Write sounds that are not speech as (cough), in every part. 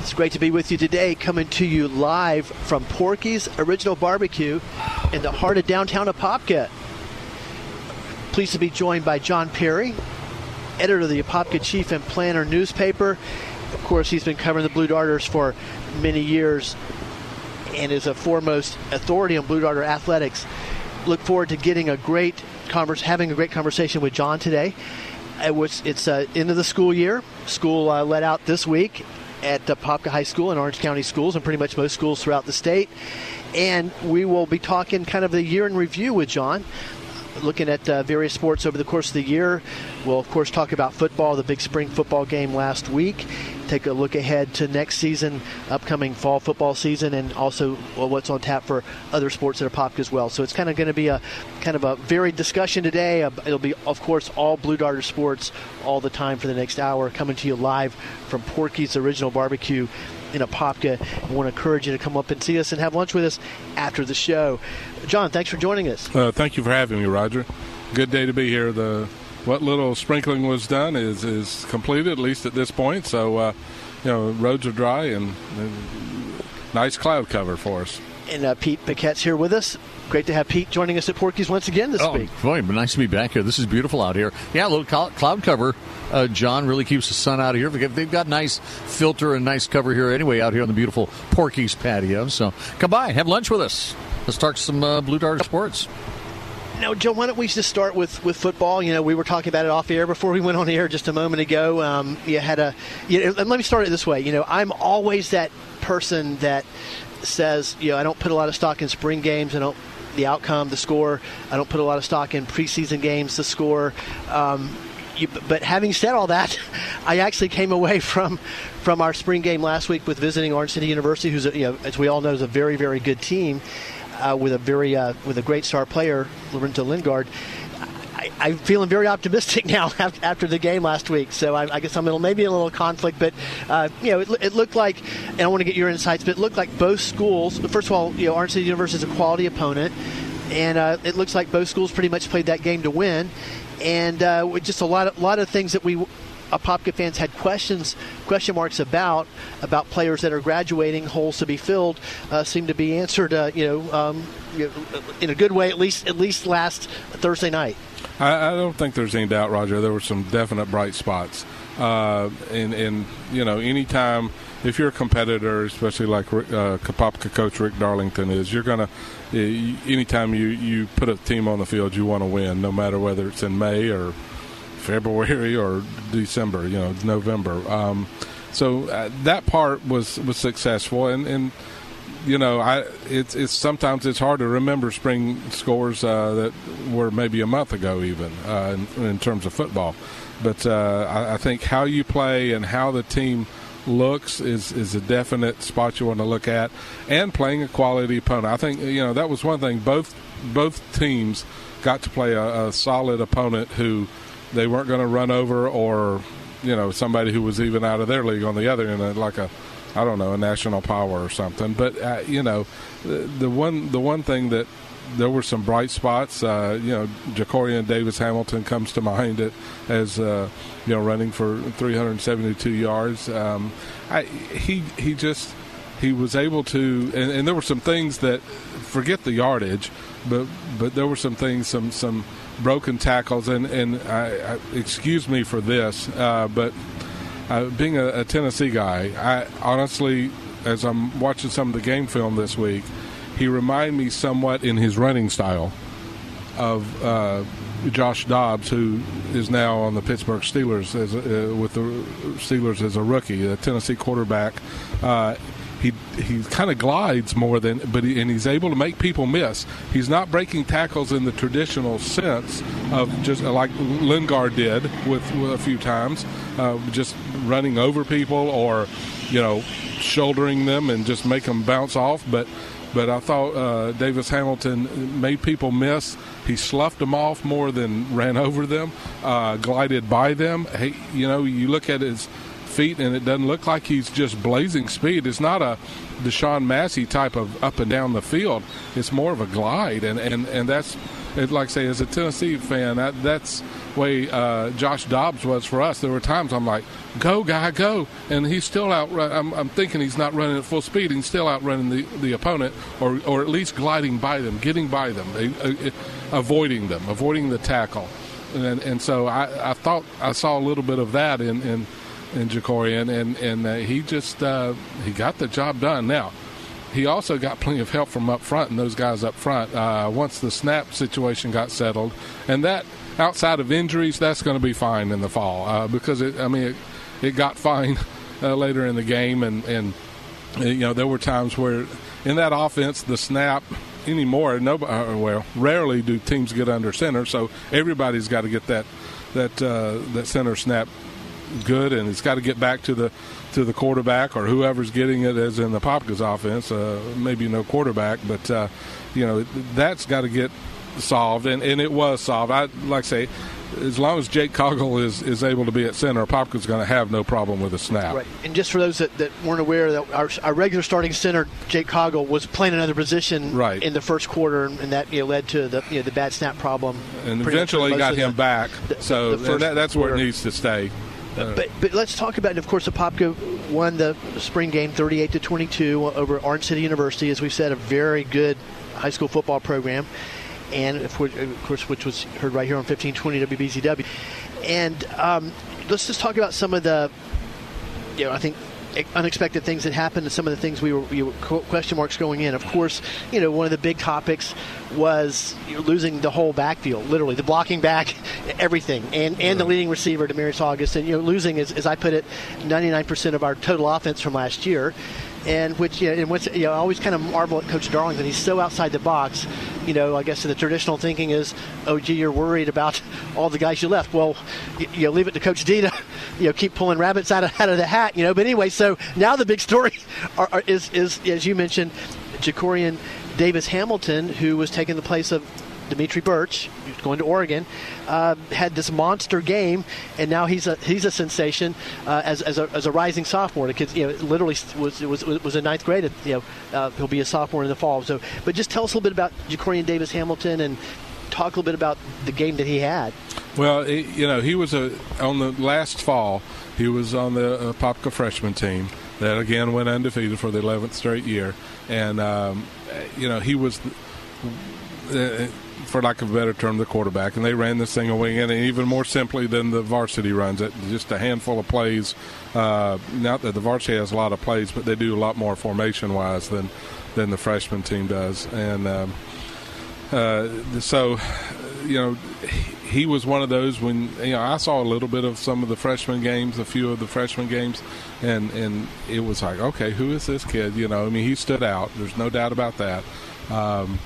It's great to be with you today, coming to you live from Porky's Original Barbecue in the heart of downtown Apopka. Pleased to be joined by John Perry, editor of the Apopka Chief and Planter newspaper. Of course, he's been covering the Blue Darters for many years and is a foremost authority on Blue Darter athletics. Look forward to getting a great converse, having a great conversation with John today. It was, it's uh, end of the school year. School uh, let out this week, at Apopka High School and Orange County schools and pretty much most schools throughout the state. And we will be talking kind of the year in review with John, looking at uh, various sports over the course of the year. We'll, of course, talk about football, the big spring football game last week. Take a look ahead to next season, upcoming fall football season, and also what's on tap for other sports that are popped as well. So it's kind of going to be a kind of a varied discussion today. Uh, it'll be, of course, all Blue Darter sports all the time for the next hour, coming to you live from Porky's Original Barbecue in Apopka. I want to encourage you to come up and see us and have lunch with us after the show. John, thanks for joining us. Uh, thank you for having me, Roger. Good day to be here. The what little sprinkling was done is is completed at least at this point. So uh, you know roads are dry and, and, nice cloud cover for us. And uh, Pete Paquette's here with us. Great to have Pete joining us at Porky's once again this oh, week. Boy, nice to be back here. This is beautiful out here. Yeah, a little cloud cover. Uh, John really keeps the sun out of here. They've got nice filter and nice cover here anyway out here on the beautiful Porky's patio. So come by, have lunch with us. Let's talk some uh, Blue Dart sports. Now, Joe, why don't we just start with, with football? You know, we were talking about it off air before we went on air just a moment ago. Um, you had a, you know, and let me start it this way. You know, I'm always that person that says, you know, I don't put a lot of stock in spring games. I don't the outcome, the score. I don't put a lot of stock in preseason games, the score. Um, you, but having said all that, (laughs) I actually came away from from our spring game last week with visiting Orange City University, who's a, you know, as we all know, is a very very good team uh, with a very uh, with a great star player, Lorenzo Lingard. I, am feeling very optimistic (laughs) now after the game last week. So I, I guess I'm a little, maybe a little conflict, but uh, you know, it, it, looked like, and I want to get your insights, but it looked like both schools. First of all, you know, Orange City University is a quality opponent, and uh, it looks like both schools pretty much played that game to win, and uh, just a lot of lot of things that we Apopka fans had questions, question marks about about players that are graduating, holes to be filled, uh, seem to be answered. Uh, you know, um, in a good way, at least at least last Thursday night. I, I, don't think there's any doubt, Roger. There were some definite bright spots, uh, and and you know, anytime if you're a competitor, especially like uh, coach Rick Darlington is, you're gonna. Anytime you, you put a team on the field, you want to win, no matter whether it's in May or February or December, you know, November. Um, so uh, that part was was successful, and and you know, I it's it's sometimes it's hard to remember spring scores uh, that were maybe a month ago, even uh, in, in, terms of football. But uh, I, I, think how you play and how the team looks is is a definite spot you want to look at, and playing a quality opponent. I think you know that was one thing. Both both teams got to play a, a solid opponent who they weren't going to run over or you know somebody who was even out of their league on the other end, like a I don't know a national power or something. But uh, you know, the, the, one the one thing that there were some bright spots. Uh, you know, Jacorian Davis Hamilton comes to mind it as uh, you know running for 372 yards. Um, I, he he just he was able to, and, and there were some things that forget the yardage, but but there were some things some some broken tackles, and and I, I, excuse me for this, uh, but uh, being a, a, Tennessee guy, I honestly, as I'm watching some of the game film this week, he reminded me somewhat in his running style of uh, Josh Dobbs, who is now on the Pittsburgh Steelers as uh, with the Steelers as a rookie, a Tennessee quarterback. Uh, he he kind of glides more than, but he, and he's able to make people miss. He's not breaking tackles in the traditional sense of just like Lingard did with, with a few times, uh, just running over people or you know shouldering them and just make them bounce off. But but I thought uh, Davis Hamilton made people miss. He sloughed them off more than ran over them, uh, glided by them. Hey, you know, you look at his feet and it doesn't look like he's just blazing speed. It's not a Deshaun Massey type of up and down the field. It's more of a glide, and and and that's it, like I say as a Tennessee fan, that that's way uh, Josh Dobbs was for us. There were times I'm like, "Go, guy, go!" and he's still out. I'm, I'm thinking he's not running at full speed. He's still outrunning the, the opponent, or or at least gliding by them, getting by them, uh, avoiding them, avoiding the tackle. And and so I, I thought I saw a little bit of that in in, in Jakorian, and and uh, he just uh, he got the job done. Now he also got plenty of help from up front and those guys up front uh, once the snap situation got settled and that outside of injuries, that's going to be fine in the fall uh, because it. I mean, it, it got (laughs) fine uh, later in the game, and and you know there were times where in that offense the snap anymore. Nobody, uh, well, rarely do teams get under center, so everybody's got to get that that uh, that center snap good, and it's got to get back to the to the quarterback or whoever's getting it, as in the Popka's offense. Uh, maybe no quarterback, but uh, you know that's got to get solved, and, and it was solved. I like I say, as long as Jake Coggle is, is able to be at center, Popka's going to have no problem with a snap. Right. And just for those that, that weren't aware, that our, our regular starting center, Jake Coggle, was playing another position right. in the first quarter, and that you know, led to the you know, the bad snap problem. And eventually got him the, back. The, so the that, that's where it needs to stay. But but let's talk about, of course, the Popka won the spring game 38 to 22 over Orange City University, as we said, a very good high school football program and of course, which was heard right here on 1520 WBZW. And um, let's just talk about some of the, you know, I think unexpected things that happened and some of the things we were, we were, question marks going in. Of course, you know, one of the big topics was losing the whole backfield, literally the blocking back, (laughs) everything, and, and the leading receiver, Demarius August, and you know, losing, as, as I put it, 99% of our total offense from last year and which you know, and which you know, I always kind of marvel at Coach Darlington. He's so outside the box. You know, I guess the traditional thinking is, oh, gee, you're worried about all the guys you left. Well, you, you know, leave it to Coach D to, (laughs) you know, keep pulling rabbits out of out of the hat. You know, but anyway, so now the big story (laughs) are, are, is is as you mentioned, Jakorian Davis Hamilton, who was taking the place of Dimitri Birch, going to Oregon, uh, had this monster game, and now he's a he's a sensation uh, as, as a, as, a, rising sophomore. The kid, you know, literally was was was a ninth grade. You know, uh, he'll be a sophomore in the fall. So, but just tell us a little bit about Jakorian Davis Hamilton and talk a little bit about the game that he had. Well, you know, he was a on the last fall. He was on the uh, Popka freshman team that again went undefeated for the 11th straight year, and um, you know he was. Uh, for lack of a better term, the quarterback, and they ran this thing away and even more simply than the varsity runs it. Just a handful of plays. Uh, not that the varsity has a lot of plays, but they do a lot more formation wise than than the freshman team does, and um, uh, so you know he was one of those when you know I saw a little bit of some of the freshman games, a few of the freshman games, and and it was like, okay, who is this kid? You know, I mean, he stood out. There's no doubt about that. Um,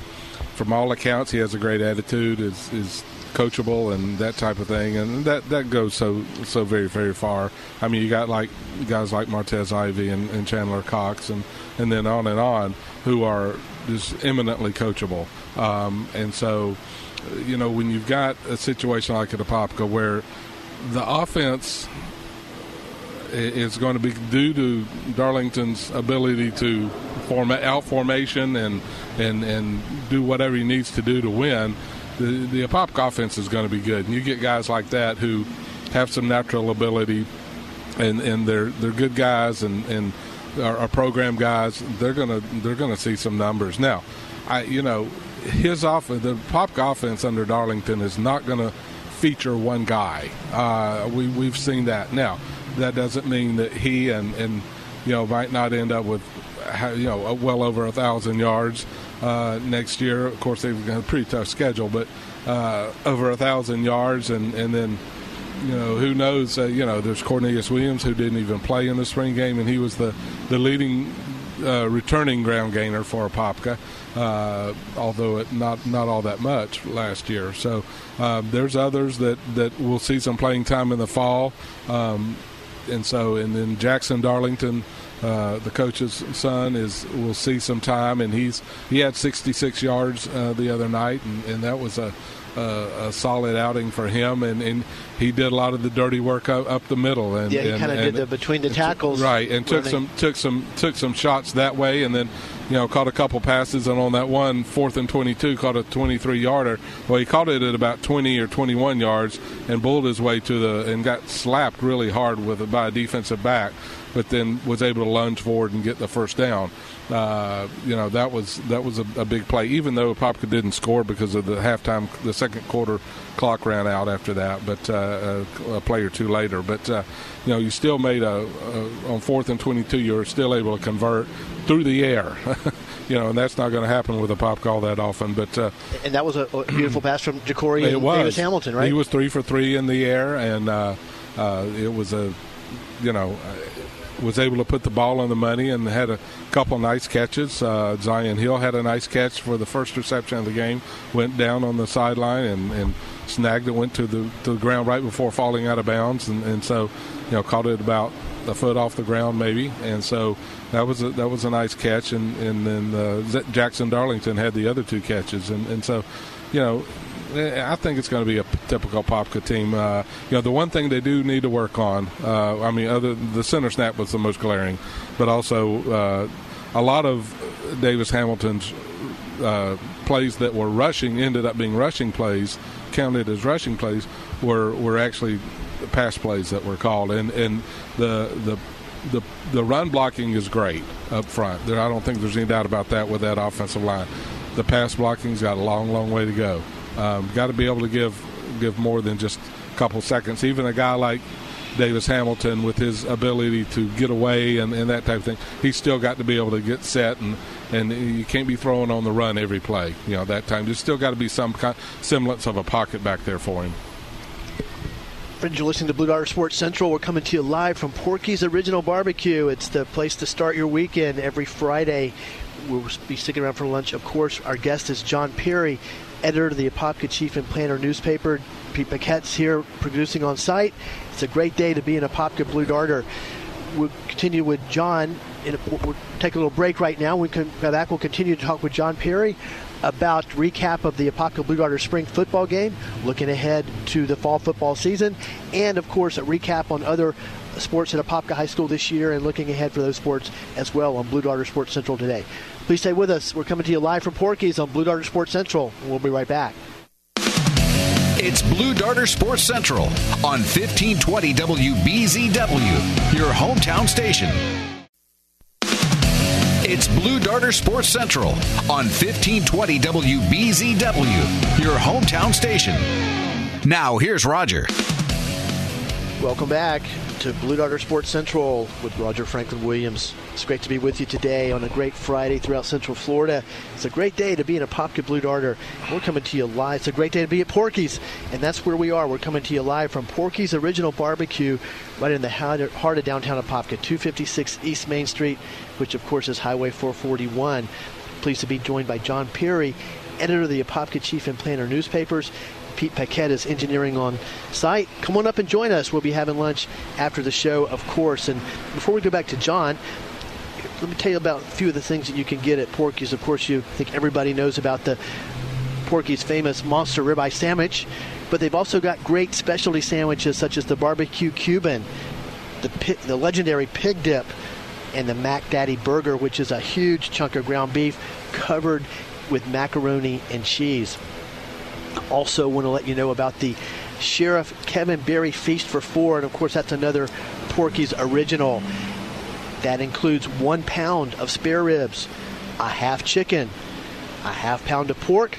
from all accounts, he has a great attitude. is is coachable and that type of thing, and that that goes so so very very far. I mean, you got like guys like Martez Ivey and, and Chandler Cox, and and then on and on, who are just eminently coachable. Um, and so, you know, when you've got a situation like at Apopka where the offense is going to be due to Darlington's ability to form out formation and and and do whatever he needs to do to win, the the Apopka offense is going to be good. And you get guys like that who have some natural ability, and and they're they're good guys and and are program guys. They're gonna they're gonna see some numbers now. I you know his off the Popka offense under Darlington is not going to feature one guy. Uh, we we've seen that now. That doesn't mean that he and and you know might not end up with you know well over a thousand yards uh, next year. Of course, they've got a pretty tough schedule, but uh, over a thousand yards, and and then you know who knows? Uh, you know, there's Cornelius Williams who didn't even play in the spring game, and he was the the leading uh, returning ground gainer for Apopka, uh, although it not not all that much last year. So uh, there's others that that will see some playing time in the fall. Um, and so and then Jackson Darlington. Uh, the coach's son is will see some time, and he's he had 66 yards uh, the other night, and, and that was a, a, a solid outing for him, and, and he did a lot of the dirty work up, up the middle. And yeah, he kind of did the between the tackles, right, and took running. some took some took some shots that way, and then you know caught a couple passes, and on that one fourth and twenty two caught a twenty three yarder. Well, he caught it at about twenty or twenty one yards, and bulled his way to the and got slapped really hard with by a defensive back, but then was able to lunge forward and get the first down. Uh, you know that was that was a, a big play, even though Popka didn't score because of the halftime, the second quarter clock ran out after that, but uh, a, a play or two later. But uh, you know, you still made a, a on fourth and twenty-two. You're still able to convert through the air. (laughs) you know, and that's not going to happen with a pop call that often. But uh, and that was a, beautiful pass from Ja'Cory and was Davis Hamilton, right? He was three for three in the air, and uh, uh, it was a you know. Was able to put the ball on the money and had a couple nice catches. Uh, Zion Hill had a nice catch for the first reception of the game. Went down on the sideline and, and snagged it. Went to the to the ground right before falling out of bounds, and, and so you know caught it about a foot off the ground maybe. And so that was a, that was a nice catch. And and then uh, Jackson Darlington had the other two catches. And and so you know I think it's going to be a typical Popka team. Uh, you know, the one thing they do need to work on, uh, I mean, other the center snap was the most glaring, but also uh, a lot of Davis Hamilton's uh, plays that were rushing ended up being rushing plays, counted as rushing plays, were were actually pass plays that were called, and and the the the the run blocking is great up front. There, I don't think there's any doubt about that with that offensive line. The pass blocking's got a long, long way to go. Um, got to be able to give give more than just a couple seconds. Even a guy like Davis Hamilton, with his ability to get away and, and that type of thing, he's still got to be able to get set and and you can't be throwing on the run every play. You know that time. There's still got to be some kind, semblance of a pocket back there for him. Friends, you're listening to Blue Darter Sports Central. We're coming to you live from Porky's Original Barbecue. It's the place to start your weekend every Friday. We'll be sticking around for lunch. Of course, our guest is John Perry, editor of the Apopka Chief and Planter newspaper. Pete Paquette's here producing on site. It's a great day to be an Apopka Blue Darter. We'll continue with John. A, we'll take a little break right now. We come back, we'll continue to talk with John Perry about recap of the Apopka Blue Darter spring football game, looking ahead to the fall football season, and of course a recap on other sports at Apopka High School this year and looking ahead for those sports as well on Blue Darter Sports Central today. Please stay with us. We're coming to you live from Porky's on Blue Darter Sports Central. We'll be right back. It's Blue Darter Sports Central on 1520 WBZW, your hometown station. It's Blue Darter Sports Central on 1520 WBZW, your hometown station. Now, here's Roger. Welcome back to Blue Darter Sports Central with Roger Franklin Williams. It's great to be with you today on a great Friday throughout Central Florida. It's a great day to be in a Popka Blue Darter. We're coming to you live. It's a great day to be at Porky's, and that's where we are. We're coming to you live from Porky's Original Barbecue, right in the heart of downtown Apopka, 256 East Main Street, which of course is Highway 441. Pleased to be joined by John Perry, editor of the Apopka Chief and Planter newspapers. Pete Paquette is engineering on site. Come on up and join us. We'll be having lunch after the show, of course. And before we go back to John, let me tell you about a few of the things that you can get at Porky's. Of course, you think everybody knows about the Porky's famous monster ribeye sandwich, but they've also got great specialty sandwiches such as the barbecue Cuban, the the legendary pig dip, and the Mac Daddy burger, which is a huge chunk of ground beef covered with macaroni and cheese. Also, want to let you know about the Sheriff Kevin Berry Feast for Four, and of course, that's another Porky's original. That includes one pound of spare ribs, a half chicken, a half pound of pork,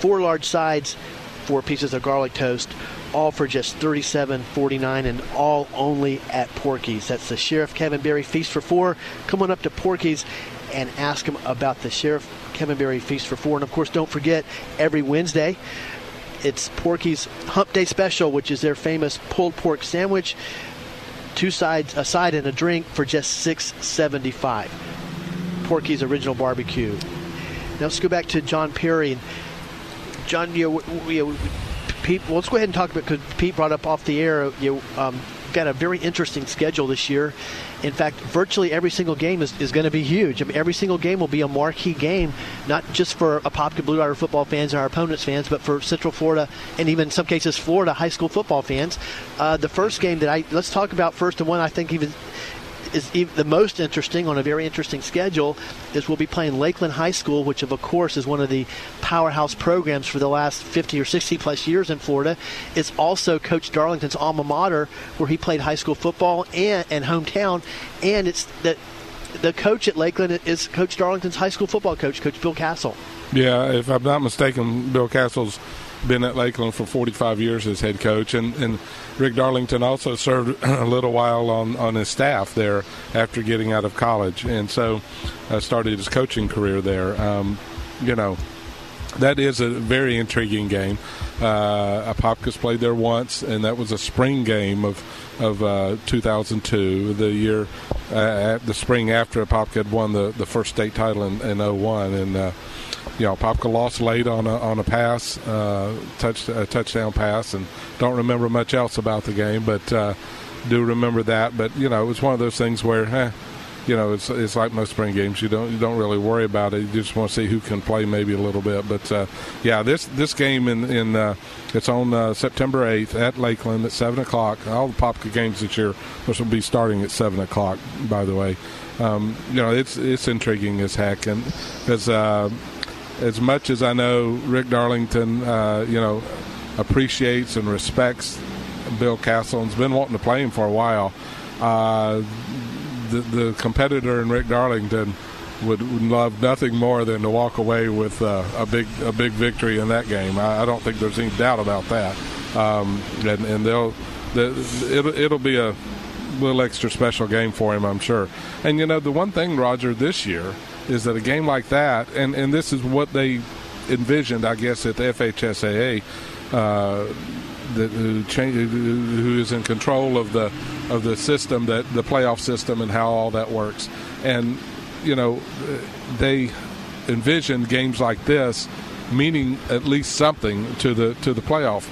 four large sides, four pieces of garlic toast, all for just $37.49 and all only at Porky's. That's the Sheriff Kevin Berry Feast for Four. Come on up to Porky's and ask him about the Sheriff Kevin Berry Feast for Four. And of course, don't forget, every Wednesday, it's Porky's Hump Day Special, which is their famous pulled pork sandwich. Two sides, a side and a drink for just six seventy-five. Porky's Original Barbecue. Now let's go back to John Perry. John, you know, Pete. Well, let's go ahead and talk about because Pete brought up off the air. You, um, got a very interesting schedule this year. In fact, virtually every single game is, is going to be huge. I mean, every single game will be a marquee game, not just for Apopka Blue Darter football fans and our opponents' fans, but for Central Florida and even in some cases Florida high school football fans. Uh, the first game that I let's talk about first, and one I think even is the most interesting on a very interesting schedule is we'll be playing Lakeland High School, which of course is one of the powerhouse programs for the last 50 or 60 plus years in Florida. It's also Coach Darlington's alma mater, where he played high school football and, and hometown, and it's that the coach at Lakeland is Coach Darlington's high school football coach, Coach Bill Castle. Yeah, if I'm not mistaken, Bill Castle's been at Lakeland for 45 years as head coach, and, and Rick Darlington also served (clears throat) a little while on, on his staff there after getting out of college, and so uh, started his coaching career there. Um, you know, that is a very intriguing game. Uh, Apopka's played there once, and that was a spring game of of uh, 2002, the year uh, the spring after Apopka had won the, the first state title in, in 01, and uh, you know, Popka lost late on a on a pass, uh, touch a touchdown pass, and don't remember much else about the game, but uh, do remember that. But you know, it was one of those things where, eh, you know, it's it's like most spring games. You don't you don't really worry about it. You just want to see who can play maybe a little bit. But uh, yeah, this this game in in uh, it's on uh, September eighth at Lakeland at seven o'clock. All the Popka games this year, which will be starting at seven o'clock, by the way. Um, you know, it's it's intriguing as heck, and because uh, as much as I know Rick Darlington, uh, you know, appreciates and respects Bill Castle and's been wanting to play him for a while. Uh, the, the competitor in Rick Darlington would, love nothing more than to walk away with uh, a big a big victory in that game. I, I, don't think there's any doubt about that. Um, and, and they'll the, it'll, it'll be a little extra special game for him, I'm sure. And you know, the one thing, Roger, this year is that a game like that, and, and this is what they envisioned, I guess, at the FHSAA, uh, that, who, change, who is in control of the of the system that the playoff system and how all that works, and you know they envisioned games like this meaning at least something to the to the playoff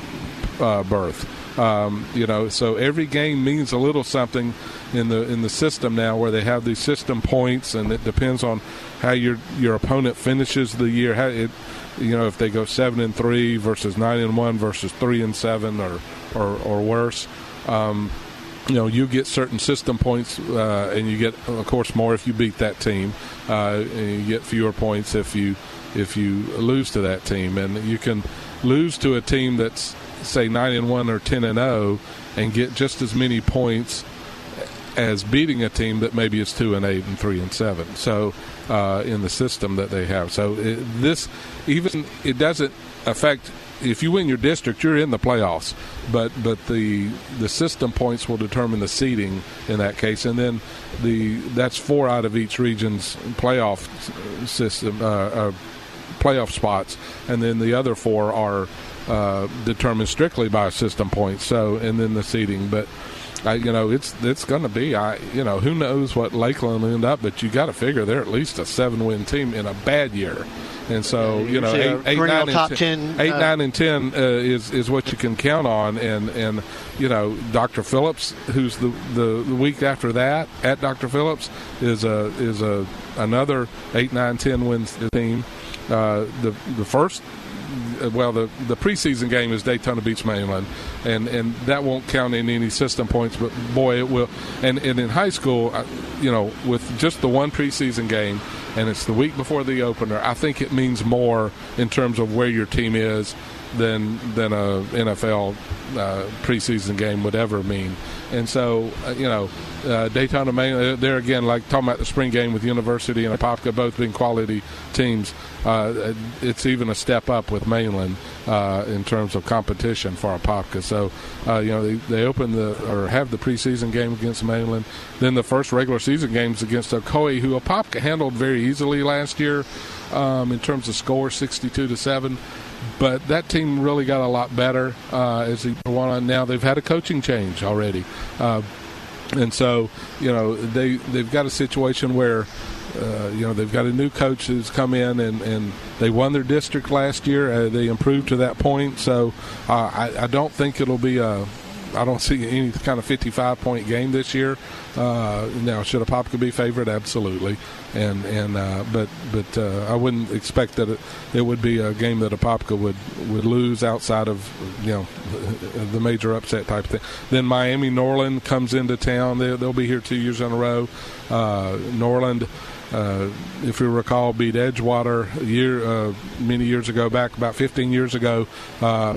uh, berth. Um, you know, so every game means a little something in the in the system now, where they have these system points, and it depends on how your your opponent finishes the year. How it, you know, if they go seven and three versus nine and one versus three and seven, or or, or worse. Um, you know, you get certain system points, uh, and you get, of course, more if you beat that team. Uh, and you get fewer points if you if you lose to that team, and you can lose to a team that's say nine and one or ten and zero and get just as many points as beating a team that maybe is two and eight and three and seven. So uh, in the system that they have, so it, this even it doesn't affect if you win your district, you're in the playoffs. But but the the system points will determine the seeding in that case, and then the that's four out of each region's playoff system uh, uh, playoff spots, and then the other four are uh, determined strictly by system points. So and then the seeding, but I, you know, it's it's going to be. I, you know, who knows what Lakeland will end up, but you got to figure they're at least a seven-win team in a bad year. And so, you know, eight, eight, nine, and ten, 10, eight, uh, nine, and ten uh, is is what you can count on. And and you know, Dr. Phillips, who's the, the, the week after that at Dr. Phillips, is a is a another eight, nine, ten wins the team. Uh, the the first Uh, well, the the preseason game is Daytona Beach Mainland, and and that won't count in any system points. But boy, it will. And and in high school, uh, you know, with just the one preseason game, and it's the week before the opener, I think it means more in terms of where your team is than than a NFL uh, preseason game would ever mean. And so, uh, you know, uh, Daytona Mainland, uh, there again, like talking about the spring game with University and Apopka both being quality teams, uh, it's even a step up with Mainland uh, in terms of competition for Apopka. So, uh, you know, they, they open the or have the preseason game against Mainland, then the first regular season games against Ocoee, who Apopka handled very easily last year um, in terms of score, 62 to seven but that team really got a lot better uh, as they went on. Now they've had a coaching change already, uh, and so you know they they've got a situation where. Uh, you know they've got a new coach who's come in and, and they won their district last year. Uh, they improved to that point, so uh, I, I, don't think it'll be a I don't see any kind of 55 point game this year. Uh, now, should a Apopka be favored? Absolutely, and and uh, but but uh, I wouldn't expect that it, it would be a game that Apopka would would lose outside of you know (laughs) the major upset type thing. Then Miami Norland comes into town. They, they'll be here two years in a row. Uh, Norland uh, if you recall, beat Edgewater a year uh, many years ago, back about 15 years ago. Uh,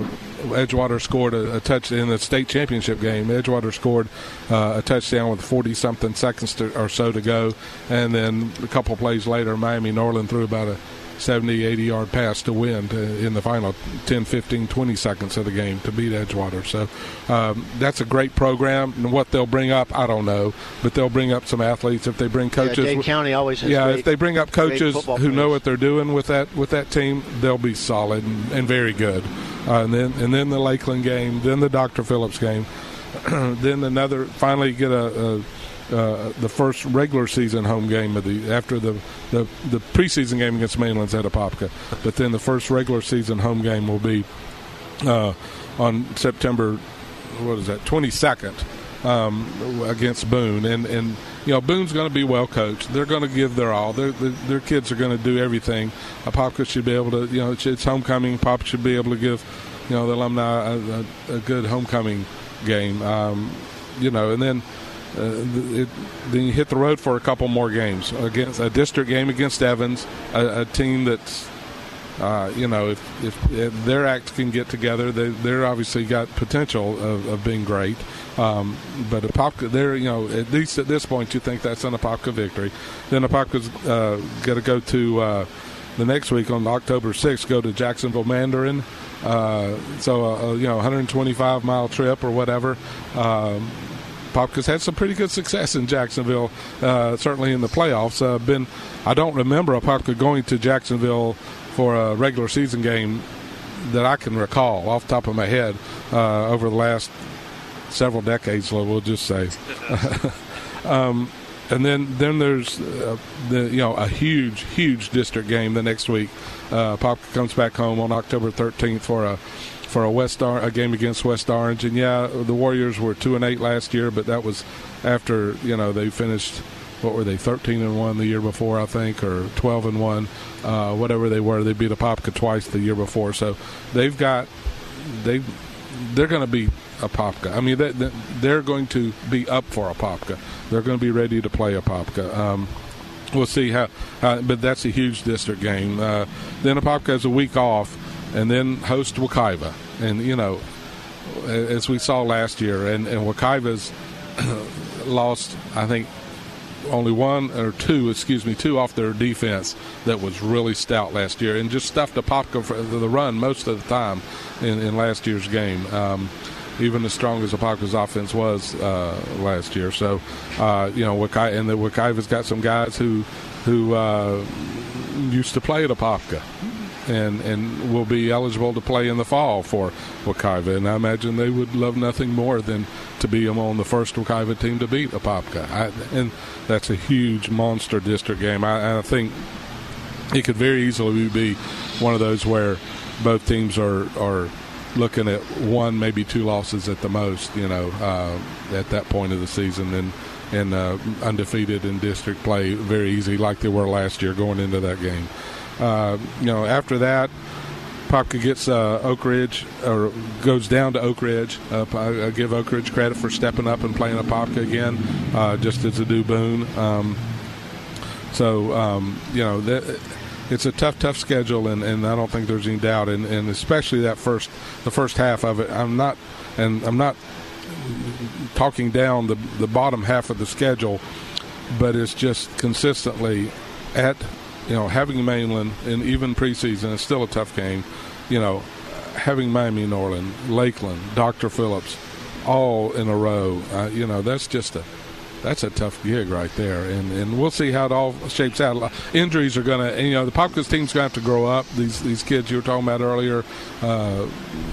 Edgewater scored a, a, touch in the state championship game. Edgewater scored uh, a touchdown with 40 something seconds to, or so to go, and then a couple plays later, Miami Norland threw about a 70, 80 yard pass to win to, in the final 10, 15, 20 seconds of the game to beat Edgewater. So um, that's a great program. And what they'll bring up, I don't know, but they'll bring up some athletes if they bring coaches. Yeah, Dade County always has Yeah, great, if they bring up coaches who players. know what they're doing with that with that team, they'll be solid and, and very good. Uh, and then and then the Lakeland game, then the Dr. Phillips game, (clears throat) then another. Finally, get a, a uh, the first regular season home game of the after the, the the preseason game against Mainland's at Apopka, but then the first regular season home game will be uh, on September what is that twenty second um, against Boone, and and you know Boone's going to be well coached. They're going to give their all. Their their kids are going to do everything. Apopka should be able to you know it's, it's homecoming. Pop should be able to give you know the alumni a, a, a good homecoming game. Um, you know, and then it, then you hit the road for a couple more games against a district game against Evans, a, a team that's uh, you know if, if, if, their act can get together, they they're obviously got potential of, of being great. Um, but Apopka, they're you know at least at this point you think that's an Apopka victory. Then Apopka's uh, got to go to uh, the next week on October 6th, go to Jacksonville Mandarin. Uh, so uh, you know 125 mile trip or whatever. Um, Apopka's had some pretty good success in Jacksonville, uh, certainly in the playoffs. Uh, been, I don't remember Apopka going to Jacksonville for a regular season game that I can recall off the top of my head uh, over the last several decades. We'll just say. (laughs) um, and then, then there's uh, the you know a huge, huge district game the next week. Uh, Apopka comes back home on October 13th for a for a West Ar- a game against West Orange, and yeah, the Warriors were two and eight last year, but that was after you know they finished what were they 13 and one the year before I think, or 12 and one, uh, whatever they were. They beat Apopka twice the year before, so they've got they they're going to be Apopka. I mean, they, they're going to be up for Apopka. They're going to be ready to play Apopka. Um, we'll see how, but that's a huge district game. Uh, then Apopka has a week off and then host Wekiva. And, you know, as we saw last year, and, and Wekiva's (clears throat) lost, I think, only one or two, excuse me, two off their defense that was really stout last year and just stuffed Apopka for the run most of the time in, in last year's game. Um, even as strong as Apopka's offense was uh, last year. So, uh, you know, Wekiva, and the Wekiva's got some guys who who uh, used to play at Apopka and and will be eligible to play in the fall for Wekiva. And I imagine they would love nothing more than to be among the first Wekiva team to beat Apopka. I, and that's a huge monster district game. I, I, think it could very easily be one of those where both teams are are looking at one, maybe two losses at the most. You know, uh, at that point of the season, and and uh, undefeated in district play very easy, like they were last year going into that game. Uh, you know, after that, Popka gets uh, Oak Ridge or goes down to Oak Ridge. Uh, I, I, give Oak Ridge credit for stepping up and playing a Popka again, uh, just as a do Boone. Um, so um, you know it's a tough, tough schedule, and, and I don't think there's any doubt. And, and especially that first, the first half of it, I'm not, and I'm not talking down the the bottom half of the schedule, but it's just consistently at you know, having Mainland and even preseason, it's still a tough game. You know, having Miami Norland, Lakeland, Dr. Phillips, all in a row. Uh, you know, that's just a that's a tough gig right there, and and we'll see how it all shapes out. Injuries are going to, you know, the Popkins team's going to have to grow up. These these kids you were talking about earlier, uh,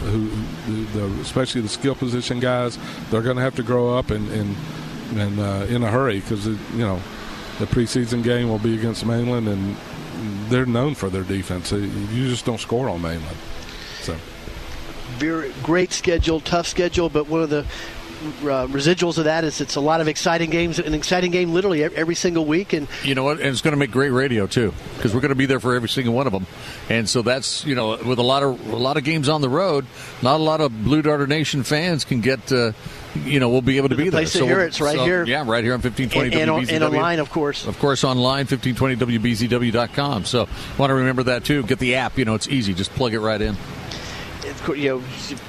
who the, especially the skill position guys, they're going to have to grow up and and and uh, in a hurry because you know the preseason game will be against Mainland, and they're known for their defense. You just don't score on Mainland. So. very great schedule, tough schedule, but one of the uh, residuals of that is it's a lot of exciting games, an exciting game literally every single week. And you know what? And it's going to make great radio too, because we're going to be there for every single one of them. And so that's you know, with a lot of a lot of games on the road, not a lot of Blue Darter Nation fans can get. Uh, you know, we'll be able to the be there. So here, it's right so, here. Yeah, right here on 1520 and, WBZW. And online, of course. Of course, online, 1520WBZW.com. So want to remember that too. Get the app. You know, it's easy. Just plug it right in you know,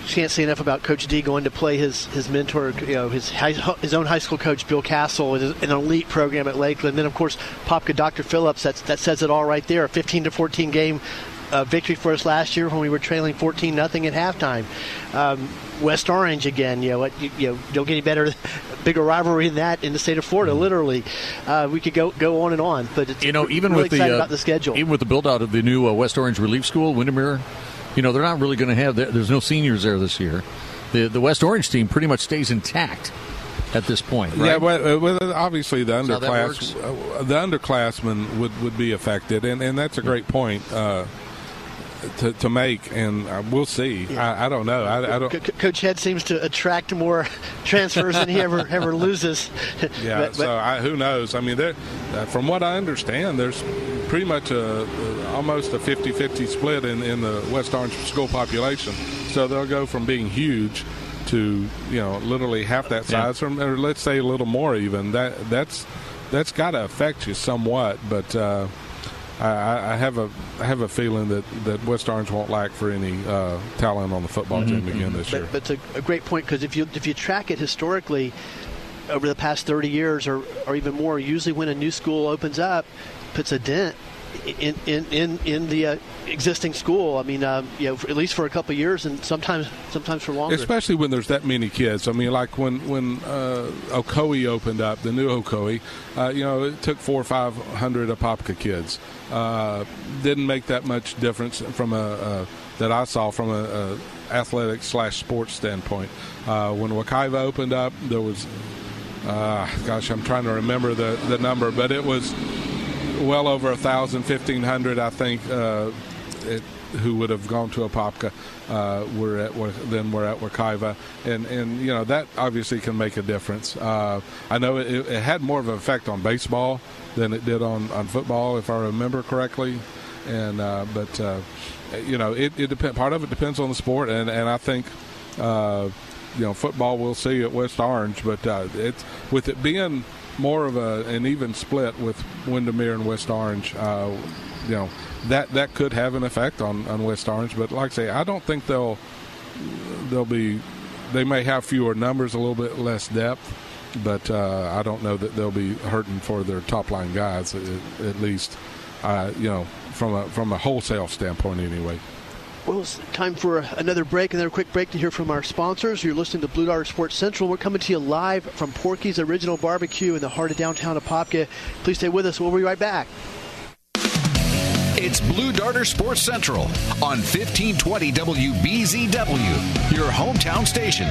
can't say enough about Coach D going to play his his mentor, you know, his high, his own high school coach Bill Castle, in an elite program at Lakeland. And then of course Popka Dr. Phillips. That's, that says it all right there. A 15 to 14 game uh, victory for us last year when we were trailing 14 nothing at halftime. Um, West Orange again. You know, what, you, you, know, don't get any better, (laughs) bigger rivalry than that in the state of Florida. Mm-hmm. Literally, uh, we could go go on and on. But you know, even really with the, uh, the schedule, even with the build out of the new uh, West Orange Relief School, Windermere you know, they're not really going to have. There's no seniors there this year. The the West Orange team pretty much stays intact at this point. Right? Yeah, well, well obviously the underclass, uh, the underclassmen would, would be affected, and, and that's a great point. Uh, to, to make, and uh, we'll see. Yeah. I, I, don't know. I, I don't. C- Coach Head seems to attract more (laughs) transfers than he ever ever loses. (laughs) Yeah. but, so I, who knows? I mean, uh, from what I understand, there's pretty much a, a almost a 50-50 split in, in the West Orange school population. So they'll go from being huge to you know literally half that size, yeah. or, or let's say a little more even. That that's that's got to affect you somewhat, but. Uh, I, I, have a I have a feeling that, that West Orange won't lack for any uh, talent on the football mm-hmm. team again this but, year. But it's a, a great point because if you if you track it historically over the past 30 years or, or even more, usually when a new school opens up, puts a dent in in in, in the uh, existing school. I mean, um, you know, at least for a couple years, and sometimes sometimes for longer. Especially when there's that many kids. I mean, like when when uh, Ocoee opened up, the new Ocoee, uh, you know, it took four or five hundred Apopka kids. Uh, didn't make that much difference from a, a that I saw from a, a athletic slash sports standpoint. Uh, when Wekiva opened up, there was. Uh, gosh, I'm trying to remember the, the number, but it was well over a thousand, fifteen hundred, I think, uh, it, who would have gone to Apopka. Uh, we're at then we're at Wekiva, and and you know that obviously can make a difference. Uh, I know it, it, had more of an effect on baseball than it did on, on football, if I remember correctly. And uh, but uh, you know it, it depend. Part of it depends on the sport, and and I think uh, you know football we'll see at West Orange, but uh, it's with it being more of a, an even split with Windermere and West Orange. Uh, you know that that could have an effect on, on West Orange, but like I say, I don't think they'll they'll be. They may have fewer numbers, a little bit less depth, but uh, I don't know that they'll be hurting for their top line guys at, at least. Uh, you know, from a from a wholesale standpoint, anyway. Well, it's time for another break, another quick break to hear from our sponsors. You're listening to Blue Darter Sports Central. We're coming to you live from Porky's Original Barbecue in the heart of downtown Apopka. Please stay with us. We'll be right back. It's Blue Darter Sports Central on 1520 WBZW, your hometown station.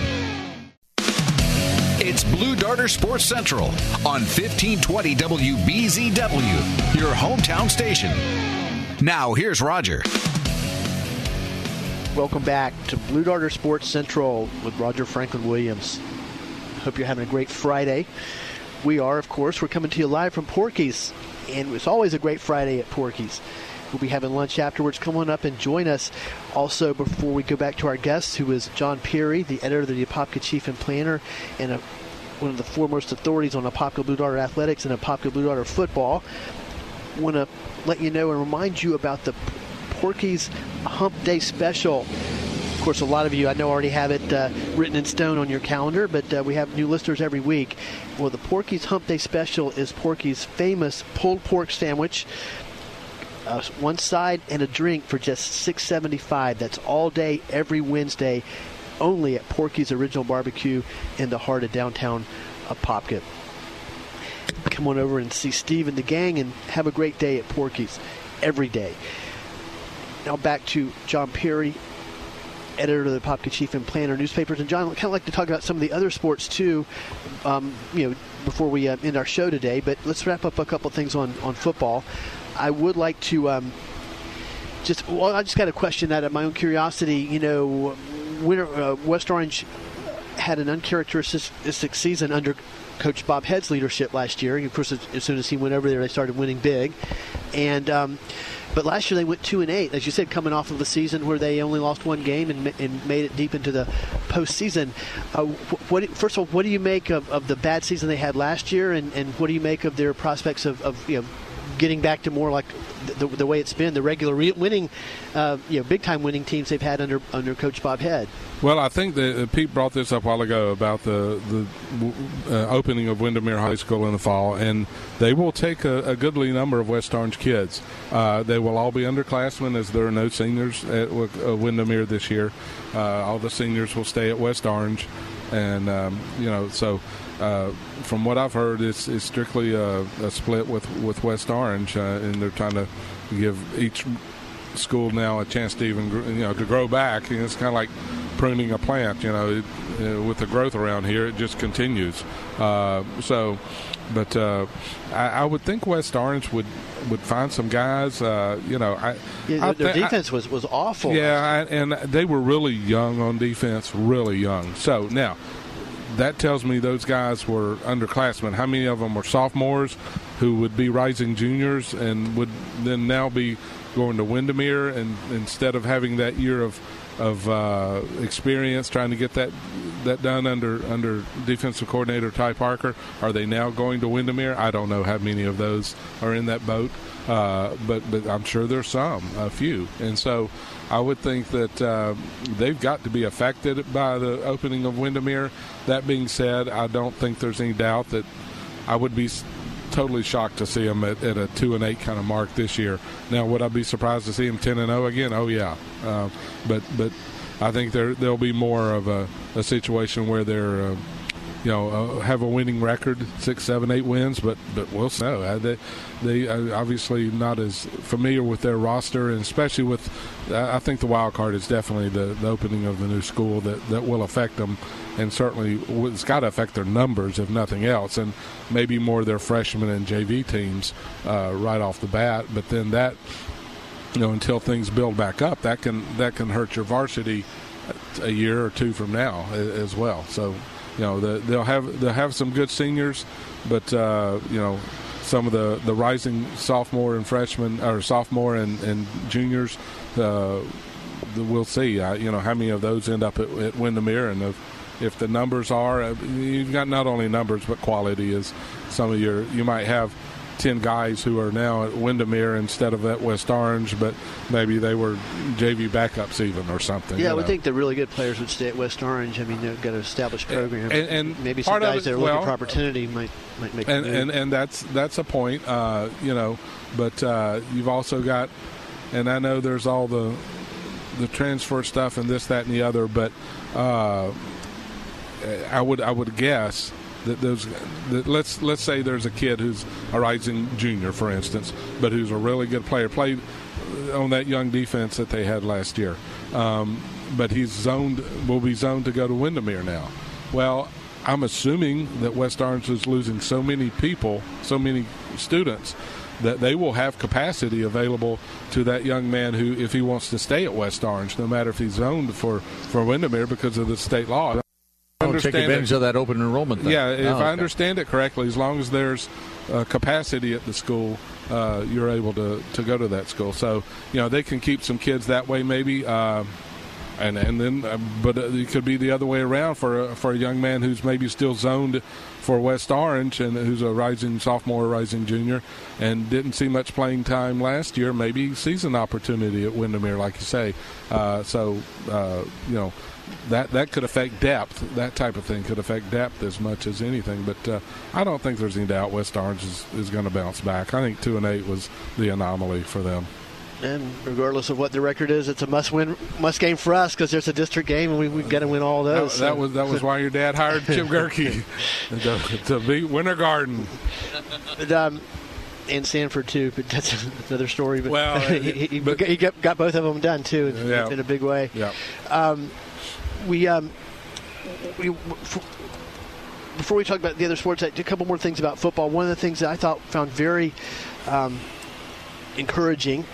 It's Blue Darter Sports Central on 1520 WBZW, your hometown station. Now, here's Roger. Welcome back to Blue Darter Sports Central with Roger Franklin Williams. Hope you're having a great Friday. We are, of course. We're coming to you live from Porky's, and it's always a great Friday at Porky's. We'll be having lunch afterwards. Come on up and join us. Also, before we go back to our guest, who is John Perry, the editor of the Apopka Chief and Planter, and a, one of the foremost authorities on Apopka Blue Darter athletics and Apopka Blue Darter football. Want to let you know and remind you about the Porky's Hump Day Special. Of course, a lot of you I know already have it uh, written in stone on your calendar, but uh, we have new listeners every week. Well, the Porky's Hump Day Special is Porky's famous pulled pork sandwich. Uh, one side and a drink for just $6.75. That's all day, every Wednesday, only at Porky's Original Barbecue in the heart of downtown Apopka. Come on over and see Steve and the gang and have a great day at Porky's every day. Now back to John Perry, editor of the Apopka Chief and Planter newspapers. And John, I'd kind of like to talk about some of the other sports too, um, you know, before we uh, end our show today. But let's wrap up a couple things on, on football. I would like to um, just, well, I just got a question out of my own curiosity. You know, winter, uh, West Orange had an uncharacteristic season under Coach Bob Head's leadership last year. And Of course, as soon as he went over there, they started winning big. And um, but last year they went two and eight, as you said, coming off of a season where they only lost one game and, and made it deep into the postseason. Uh, what, first of all, what do you make of, of, the bad season they had last year, and, and what do you make of their prospects of, of you know, getting back to more like the, the way it's been, the regular re- winning, uh, you know, big time winning teams they've had under under Coach Bob Head. Well, I think that uh, Pete brought this up a while ago about the the uh, opening of Windermere High School in the fall, and they will take a, a goodly number of West Orange kids. Uh, they will all be underclassmen, as there are no seniors at uh, Windermere this year. Uh, all the seniors will stay at West Orange, and um, you know so uh, from what I've heard, it's, it's strictly a, a, split with, with West Orange, uh, and they're trying to give each school now a chance to even you know to grow back. And it's kind of like pruning a plant. You know, it, uh, with the growth around here, it just continues. Uh, so, but uh, I, I, would think West Orange would would find some guys. Uh, you know, I, yeah, their, th- defense was was awful. Yeah, and they were really young on defense, really young. So now that tells me those guys were underclassmen. How many of them were sophomores who would be rising juniors and would then now be going to Windermere and instead of having that year of of uh, experience trying to get that that done under under defensive coordinator Ty Parker, are they now going to Windermere? I don't know how many of those are in that boat, uh, but but I'm sure there's some, a few, and so I would think that uh, they've got to be affected by the opening of Windermere. That being said, I don't think there's any doubt that I would be totally shocked to see them at, at a two and eight kind of mark this year. Now, would I be surprised to see them ten and zero oh again? Oh yeah, uh, but but I think there there'll be more of a, a situation where they're. Uh, you know, uh, have a winning record, six, seven, eight wins, but but we'll see. Uh, they they uh, obviously not as familiar with their roster, and especially with, I think the wild card is definitely the, the opening of the new school that that will affect them, and certainly it's got to affect their numbers if nothing else, and maybe more their freshman and JV teams uh, right off the bat. But then that, you know, until things build back up, that can that can hurt your varsity a year or two from now as well. So you know the, they'll have they'll have some good seniors, but uh, you know some of the, the rising sophomore and freshman or sophomore and, and juniors. Uh, we'll see. You know how many of those end up at, at Windermere, and if, if the numbers are, uh, you've got not only numbers but quality. Is some of your you might have 10 guys who are now at Windermere instead of at West Orange, but maybe they were JV backups even or something. Yeah, I would know. think the really good players would stay at West Orange. I mean, they've got an established program. And, and maybe some guys it, that are looking for opportunity might, might make and, and, and, that's, that's a point, uh, you know, but uh, you've also got, and I know there's all the, the transfer stuff and this, that, and the other, but uh, I would I would guess that those that let's let's say there's a kid who's a rising junior, for instance, but who's a really good player, played on that young defense that they had last year, um, but he's zoned will be zoned to go to Windermere now. Well, I'm assuming that West Orange is losing so many people, so many students that they will have capacity available to that young man who, if he wants to stay at West Orange, no matter if he's zoned for, for Windermere because of the state law. Oh, take advantage it. of that open enrollment. Thing. Yeah, if oh, okay. I understand it correctly, as long as there's uh, capacity at the school, uh, you're able to, to go to that school. So you know they can keep some kids that way, maybe. Uh, and and then, uh, but it could be the other way around for a, for a young man who's maybe still zoned for West Orange and who's a rising sophomore, rising junior, and didn't see much playing time last year. Maybe sees an opportunity at Windermere, like you say. Uh, so uh, you know that that could affect depth. That type of thing could affect depth as much as anything. But uh, I don't think there's any doubt West Orange is, is going to bounce back. I think two and eight was the anomaly for them. And regardless of what the record is, it's a must-win, must game for us because there's a district game and we, we've got to win all those. That, so. that was that was why your dad hired Chip (laughs) Gerke (laughs) to, to beat Winter Garden. But, um, and Sanford too, but that's another story. But well, (laughs) he, he, but, he got, got, both of them done too in, yeah. in a big way. Yeah. Um, we, um, we before we talk about the other sports, I did a couple more things about football. One of the things that I thought found very um, encouraging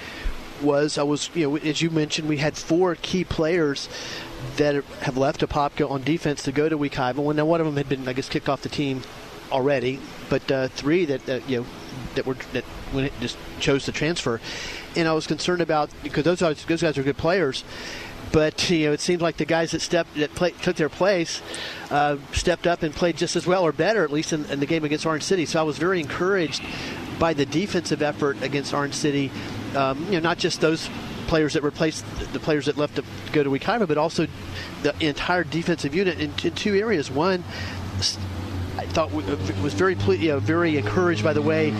was I was you know as you mentioned we had four key players that have left Apopka on defense to go to Wekiva. Well, now one of them had been I guess kicked off the team already, but uh, three that uh, you know that were that when it just chose to transfer, and I was concerned about because those guys, those guys are good players. But you know, it seems like the guys that stepped that play, took their place uh, stepped up and played just as well or better, at least in, in the game against Orange City. So I was very encouraged by the defensive effort against Orange City. Um, you know, not just those players that replaced the players that left to go to Wekiva, but also the entire defensive unit in, in two areas. One, thought was very you know, very encouraged by the way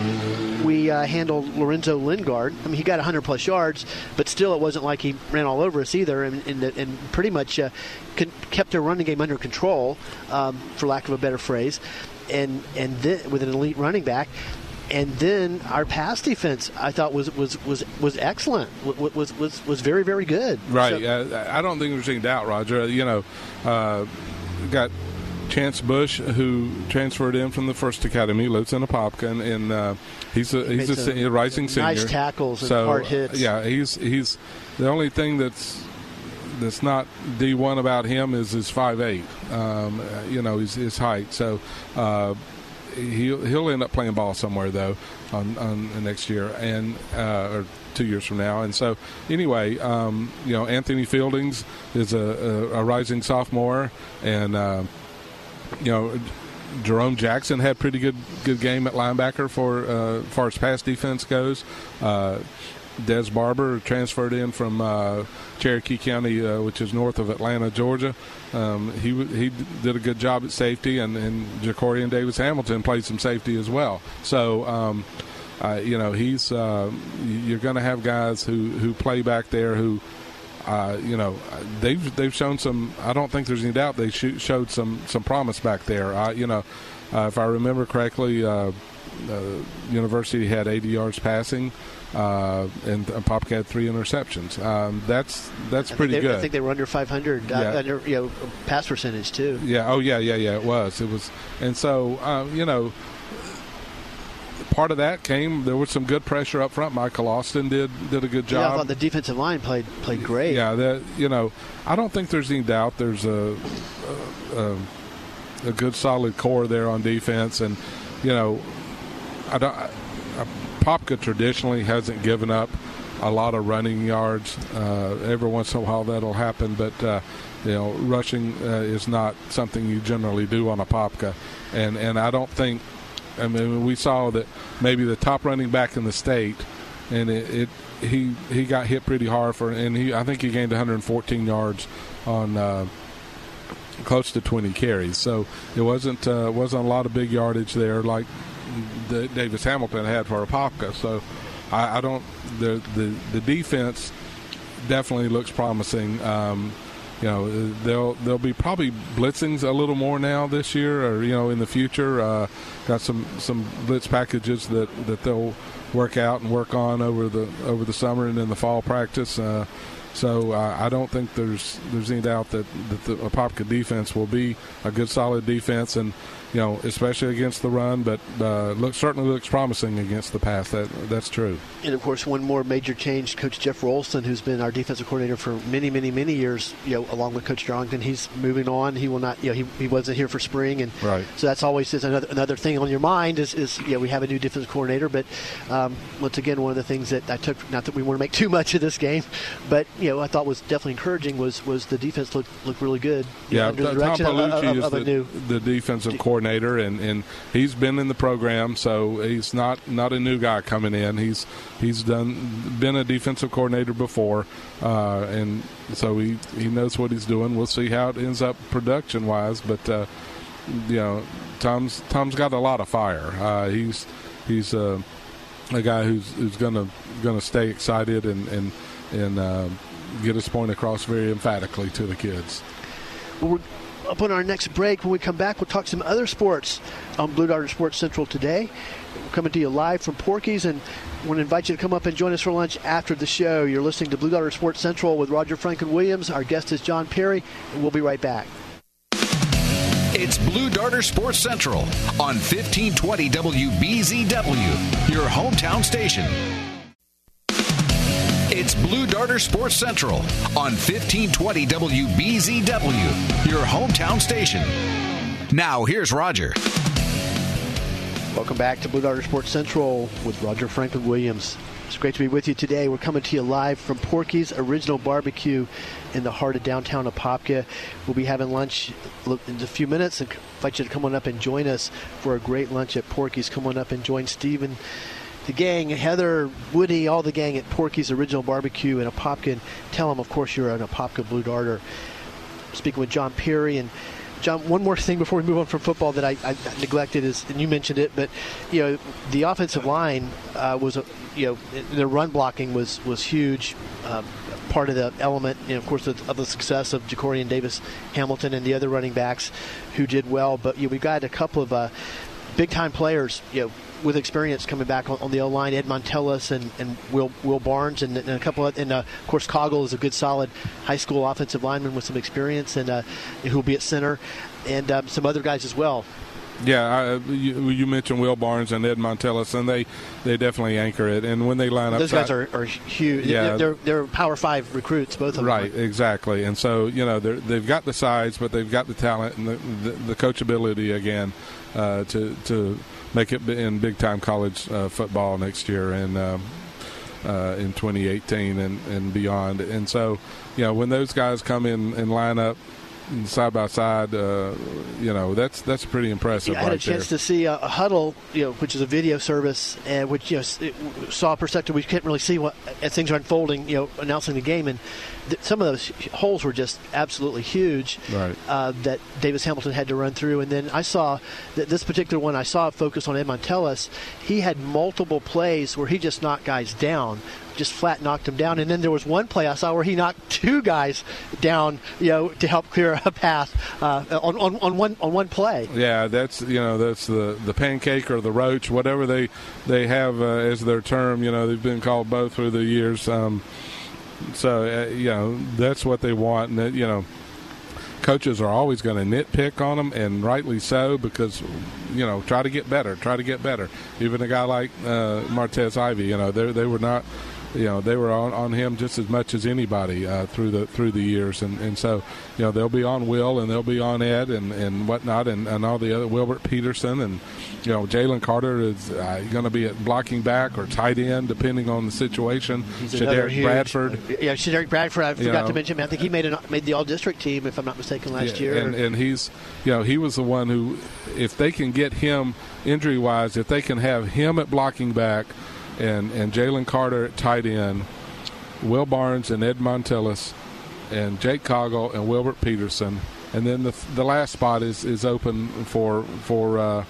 we uh, handled Lorenzo Lingard. I mean, he got 100 plus yards, but still, it wasn't like he ran all over us either, and, and, and pretty much uh, kept their running game under control, um, for lack of a better phrase, and and then, with an elite running back. And then our pass defense, I thought was was was was excellent. Was was was very very good. Right. So, I don't think there's any doubt, Roger. You know, uh, got Chance Bush, who transferred in from the First Academy, lives in Apopka, and, and uh, he's a he's a, a, rising senior. Nice tackles and so, hard hits. Yeah, he's he's the only thing that's that's not D one about him is his five eight. Um, you know, his, his height. So. Uh, he'll he'll end up playing ball somewhere though on, on next year and uh, or two years from now. And so anyway, um, you know Anthony Fieldings is a, a, a rising sophomore, and uh, you know, Jerome Jackson had pretty good good game at linebacker for uh, far as pass defense goes. Uh, Des Barber transferred in from uh, Cherokee County, uh, which is north of Atlanta, Georgia. Um, he he did a good job at safety, and, and Jacorian Davis Hamilton played some safety as well. So. Um, uh, you know he's uh, you're going to have guys who, who play back there who uh, you know, they've they've shown some. I don't think there's any doubt they sh- showed some some promise back there. Uh, you know, uh, if I remember correctly, uh, University had 80 yards passing. Uh, and, and had three interceptions. Um, that's that's pretty they, good. I think they were under 500 uh, yeah. under you know pass percentage too. Yeah. Oh yeah. Yeah. Yeah. It was. It was. And so uh, you know, part of that came there was some good pressure up front. Michael Austin did did a good job. Yeah, I thought the defensive line played played great. Yeah, that you know, I don't think there's any doubt. There's a a, a good solid core there on defense, and you know, I don't. I, Popka traditionally hasn't given up a lot of running yards. Uh, every once in a while that'll happen, but uh, you know, rushing uh, is not something you generally do on a Popka, and and I don't think I mean, we saw that maybe the top running back in the state, and it, it he he got hit pretty hard for, and he I think he gained 114 yards on uh, close to 20 carries. So it wasn't uh, wasn't a lot of big yardage there like the Davis Hamilton had for Apopka. So I, I don't the the the defense definitely looks promising. Um, you know they'll they'll be probably blitzings a little more now this year or you know in the future. Uh, got some some blitz packages that that they'll work out and work on over the over the summer and in the fall practice. Uh, so uh, I don't think there's there's any doubt that, that the Apopka defense will be a good solid defense. And you know, especially against the run, but uh, look, certainly looks promising against the pass. That that's true. And of course, one more major change: Coach Jeff Rolston, who's been our defensive coordinator for many, many, many years, you know, along with Coach Darlington, he's moving on. He will not, you know, he, he wasn't here for spring, and right. so that's always just another another thing on your mind is, is you know, we have a new defensive coordinator, but um, once again, one of the things that I took, not that we want to make too much of this game, but you know, I thought was definitely encouraging was was the defense looked looked really good. Yeah, know, under the direction Tom of, of, of, the, new the defensive coordinator coordinator, and, and he's been in the program, so he's not not a new guy coming in. He's he's done been a defensive coordinator before, uh, and so he he knows what he's doing. We'll see how it ends up production wise, but uh, you know, Tom's Tom's got a lot of fire. Uh, he's he's uh, a guy who's who's gonna gonna stay excited and and and uh, get his point across very emphatically to the kids. Well, up on our next break. When we come back, we'll talk some other sports on Blue Darter Sports Central today. We're coming to you live from Porky's, and want to invite you to come up and join us for lunch after the show. You're listening to Blue Darter Sports Central with Roger Franklin Williams. Our guest is John Perry, and we'll be right back. It's Blue Darter Sports Central on 1520 WBZW, your hometown station. Blue Darter Sports Central on 1520 WBZW, your hometown station. Now, here's Roger. Welcome back to Blue Darter Sports Central with Roger Franklin Williams. It's great to be with you today. We're coming to you live from Porky's Original Barbecue in the heart of downtown Apopka. We'll be having lunch in a few minutes and invite you to come on up and join us for a great lunch at Porky's. Come on up and join Stephen, the gang, Heather, Woody, all the gang at Porky's Original Barbecue in Apopka. Tell them, of course, you're an Apopka Blue Darter. Speaking with John Perry and John, one more thing before we move on from football that I, I neglected is, and you mentioned it, but you know, the offensive line uh, was, a, you know, the run blocking was was huge. Um, part of the element, you know, of course, of, of the success of Jacorian Davis Hamilton and the other running backs who did well. But you know, we've got a couple of uh, big time players, you know, with experience coming back on, on the O line, Ed Montellis and, and Will Will Barnes, and, and a couple of, and uh, of course Coggle is a good, solid high school offensive lineman with some experience, and uh, who will be at center, and um, some other guys as well. Yeah, I, you, you, mentioned Will Barnes and Ed Montellis, and they, they definitely anchor it. And when they line up, those guys are, are huge. Yeah, they're, they're Power Five recruits, both of them. Right, exactly. And so you know they've got the size, but they've got the talent and the, the, the coachability again uh, to to make it in big time college uh, football next year and um, uh, in 2018 and, and beyond. And so, you know, when those guys come in and line up side by side, uh, you know, that's that's pretty impressive. Yeah, I had right a chance there. to see a, a, Hudl, you know, which is a video service, and which you know saw a perspective we can't really see what as things are unfolding. You know, announcing the game, and th- some of those holes were just absolutely huge. Right. Uh, that Davis Hamilton had to run through, and then I saw that this particular one I saw focused on Ed Montellis. He had multiple plays where he just knocked guys down just flat knocked him down. And then there was one play I saw where he knocked two guys down, you know, to help clear a path uh, on, on, on one on one play. Yeah, that's you know that's the the pancake or the roach, whatever they they have uh, as their term. You know, they've been called both through the years. Um, so uh, you know that's what they want, and that, you know coaches are always going to nitpick on them, and rightly so, because you know try to get better, try to get better. Even a guy like uh, Martez Ivey, you know, they they were not you know they were on, on him just as much as anybody uh, through the through the years, and, and so you know they'll be on Will and they'll be on Ed and, and whatnot, and, and all the other Wilbert Peterson and you know Jalen Carter is uh, going to be at blocking back or tight end depending on the situation. Shaderick Bradford, yeah, Shaderick Bradford. I forgot know, to mention. I think he made an, made the All District team if I'm not mistaken last yeah, year. And, and he's you know he was the one who, if they can get him injury wise, if they can have him at blocking back and, and Jalen Carter at tight end, Will Barnes and Ed Montellis, and Jake Coggle and Wilbert Peterson. And then the, the last spot is, is open for for uh,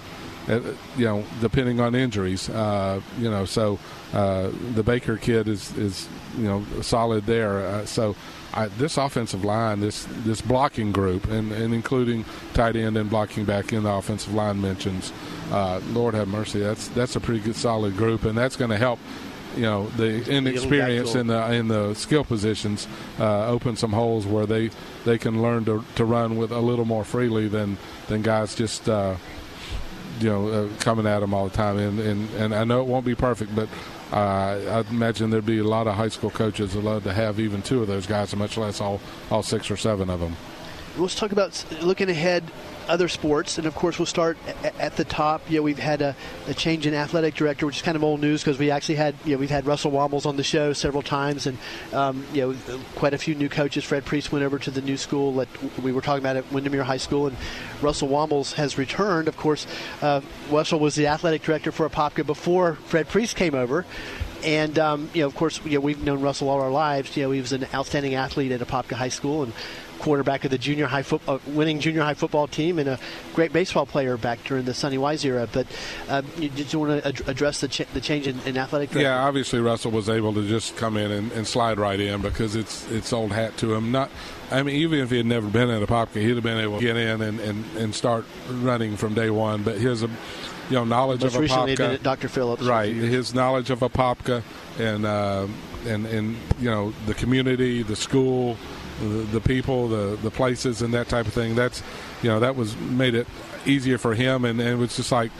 uh, you know depending on injuries. Uh, you know, so uh, the Baker kid is is you know solid there. Uh, so I, this offensive line, this this blocking group, and, and including tight end and blocking back in the offensive line mentions uh, Lord have mercy, that's that's a pretty good solid group, and that's going to help. You know the inexperience in the in the skill positions uh, open some holes where they, they can learn to, to run with a little more freely than than guys just uh, you know uh, coming at them all the time. And, and and I know it won't be perfect, but uh, I imagine there'd be a lot of high school coaches that love to have even two of those guys, much less all all six or seven of them. Let's talk about looking ahead other sports, and of course we'll start at the top. You know, we've had a, a change in athletic director, which is kind of old news because we actually had you know we've had Russell Wambles on the show several times, and um, you know quite a few new coaches. Fred Priest went over to the new school that we were talking about at Windermere High School, and Russell Wambles has returned. Of course, uh, Russell was the athletic director for Apopka before Fred Priest came over. And um, you know, of course, you know, we've known Russell all our lives. You know, he was an outstanding athlete at Apopka High School, and quarterback of the junior high uh, winning junior high football team, and a great baseball player back during the Sonny Wise era. But uh, you just want to ad- address the, ch- the change in, in, athletic director? Yeah, obviously Russell was able to just come in and, and, slide right in because it's it's old hat to him. Not, I mean, even if he had never been at Apopka, he'd have been able to get in and, and, and start running from day one. But his you know knowledge Most of Apopka, Dr. Phillips, right? His knowledge of Apopka and uh, and and you know the community, the school the, people, the the places, and that type of thing. That's you know that was made it easier for him, and, and it was just like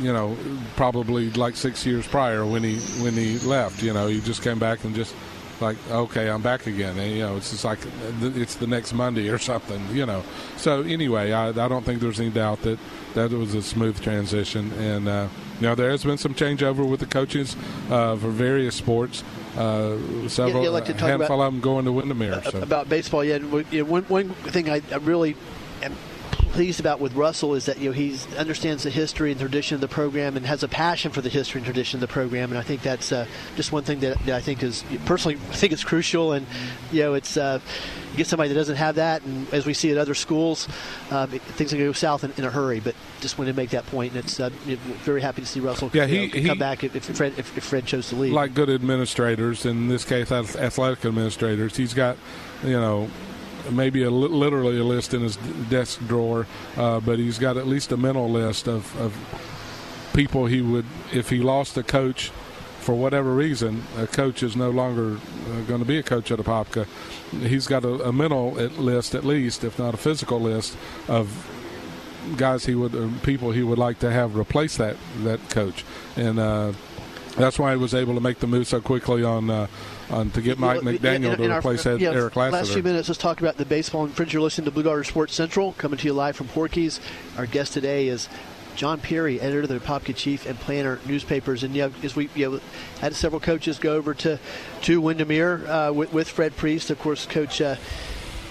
you know probably like six years prior when he when he left. You know he just came back and just like okay, I'm back again, and you know, it's just like it's the next Monday or something, you know. So anyway, I, I don't think there's any doubt that that was a smooth transition, and uh, you know, there has been some changeover with the coaches uh, for various sports. Uh, several, yeah, like to talk handful about, of them going to Windermere. So. About baseball, yeah. One, one thing I, I really am pleased about with Russell is that you know he understands the history and tradition of the program and has a passion for the history and tradition of the program, and I think that's uh, just one thing that, that, I think is personally I think it's crucial, and you know it's uh, you get somebody that doesn't have that, and as we see at other schools, uh, things can go south in, in, a hurry. But just wanted to make that point, and it's uh, very happy to see Russell yeah, he, know, come back if, if Fred if, if Fred chose to leave. Like good administrators, in this case, athletic administrators, he's got you know maybe a literally a list in his desk drawer, uh, but he's got at least a mental list of, of people he would if he lost a coach for whatever reason, a coach is no longer uh, going to be a coach at Apopka. He's got a, a, mental list, at least, if not a physical list, of guys he would, people he would like to have replace that that coach, and uh, that's why I was able to make the move so quickly on uh, on to get Mike McDaniel to replace our, yeah, Eric Lassiter. Last few minutes, let's talk about the baseball and fringe. You're listening to Blue Darter Sports Central, coming to you live from Porky's. Our guest today is John Perry, editor of the Apopka Chief and Planter newspapers. And you know, as we you know, had several coaches go over to to Windermere uh, with, with, Fred Priest, of course, Coach. Uh,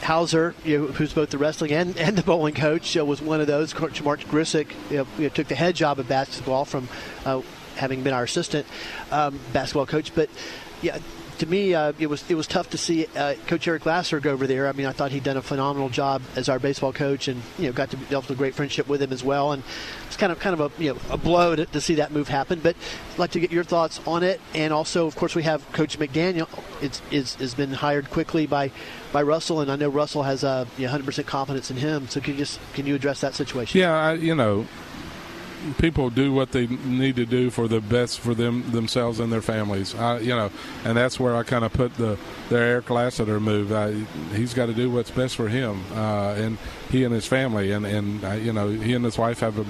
Hauser, you know, who's both the wrestling and, and the bowling coach, uh, was one of those. Coach Mark Grisick you know, took the head job of basketball from uh, having been our assistant um, basketball coach. But yeah, to me, uh, it was it was tough to see uh, Coach Eric Lassiter go over there. I mean, I thought he'd done a phenomenal job as our baseball coach, and you know, got to develop a great friendship with him as well. And it's kind of kind of a you know a blow to, to, see that move happen. But I'd like to get your thoughts on it, and also, of course, we have Coach McDaniel. It's is has been hired quickly by by Russell, and I know Russell has a uh, know, 100% confidence in him. So can you just can you address that situation? Yeah, I, you know, people do what they need to do for the best for them themselves and their families. I, you know, and that's where I kind of put the their Eric Lassiter move. I, he's got to do what's best for him uh, and he and his family. And and uh, you know, he and his wife have a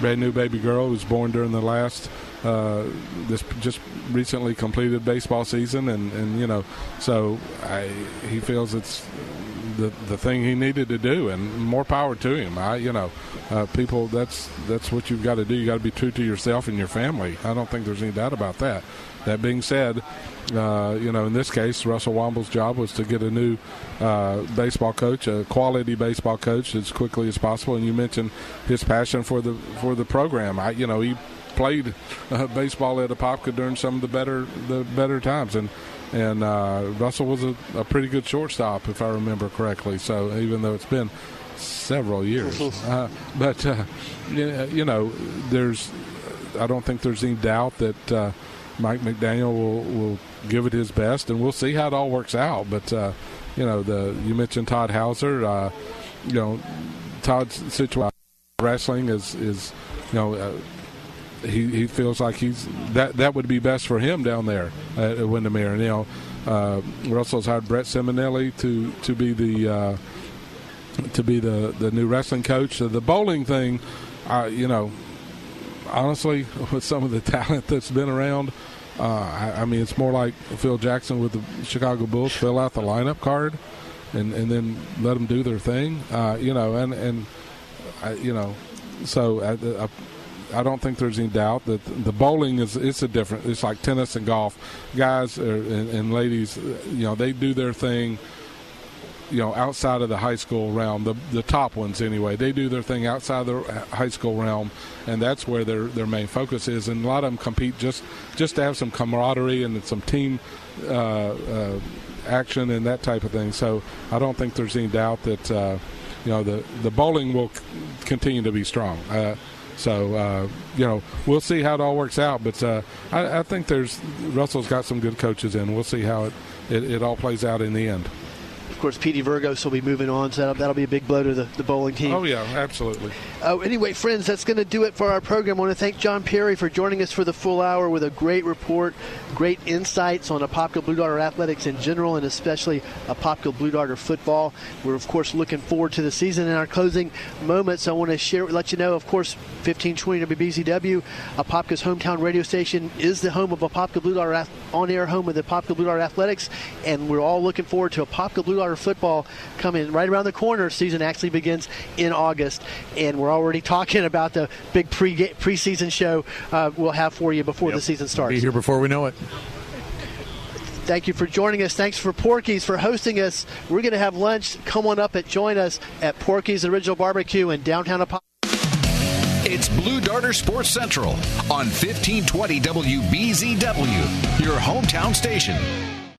brand new baby girl who's born during the last uh, this just recently completed baseball season, and and you know, so I, he feels it's the the thing he needed to do, and more power to him. I, you know, uh, people, that's that's what you've got to do. You got to be true to yourself and your family. I don't think there's any doubt about that. That being said, uh, you know, in this case, Russell Womble's job was to get a new uh, baseball coach, a quality baseball coach, as quickly as possible. And you mentioned his passion for the for the program. I, you know, he played uh, baseball at Apopka during some of the better the better times, and and uh, Russell was a, a, pretty good shortstop, if I remember correctly. So even though it's been several years, (laughs) uh, but uh, you know, there's I don't think there's any doubt that uh, Mike McDaniel will will give it his best, and we'll see how it all works out. But uh, you know, the you mentioned Todd Hauser, uh, you know, Todd's situation wrestling is is you know he, he feels like he's that that would be best for him down there at, at Windermere. Know, uh, Russell's hired Brett Simonelli to to be the uh, to be the the new wrestling coach. So the bowling thing, uh, you know, honestly, (laughs) with some of the talent that's been around. Uh, I, I, mean, it's more like Phil Jackson with the Chicago Bulls. Fill out the lineup card, and, and then let them do their thing. Uh, you know, and and you know, so I, I I don't think there's any doubt that the bowling is it's a different. It's like tennis and golf. Guys are, and, and ladies, you know, they do their thing you know outside of the high school realm the the top ones anyway they do their thing outside the high school realm and that's where their their main focus is and a lot of them compete just just to have some camaraderie and some team uh, uh, action and that type of thing so I don't think there's any doubt that uh, you know the the bowling will c- continue to be strong uh, so uh, you know, we'll see how it all works out. But uh, I, I, think there's Russell's got some good coaches in. We'll see how it, it, it all plays out in the end. Of course, Petey Virgos will be moving on, so that'll, that'll be a big blow to the, the bowling team. Oh, yeah, absolutely. Uh, anyway, friends, that's going to do it for our program. I want to thank John Perry for joining us for the full hour with a great report, great insights on Apopka Blue Darter athletics in general, and especially Apopka Blue Darter football. We're, of course, looking forward to the season. In our closing moments, I want to share, let you know, of course, 1520 WBZW, Apopka's hometown radio station, is the home of Apopka Blue Darter, on air home of the Apopka Blue Darter athletics, and we're all looking forward to Apopka Blue Darter football coming right around the corner. Season actually begins in August, and we're already talking about the big pre preseason show uh, we'll have for you before yep. the season starts. Be here before we know it. Thank you for joining us. Thanks for Porky's for hosting us. We're going to have lunch. Come on up and join us at Porky's Original Barbecue in downtown Apopka. It's Blue Darter Sports Central on 1520 WBZW, your hometown station.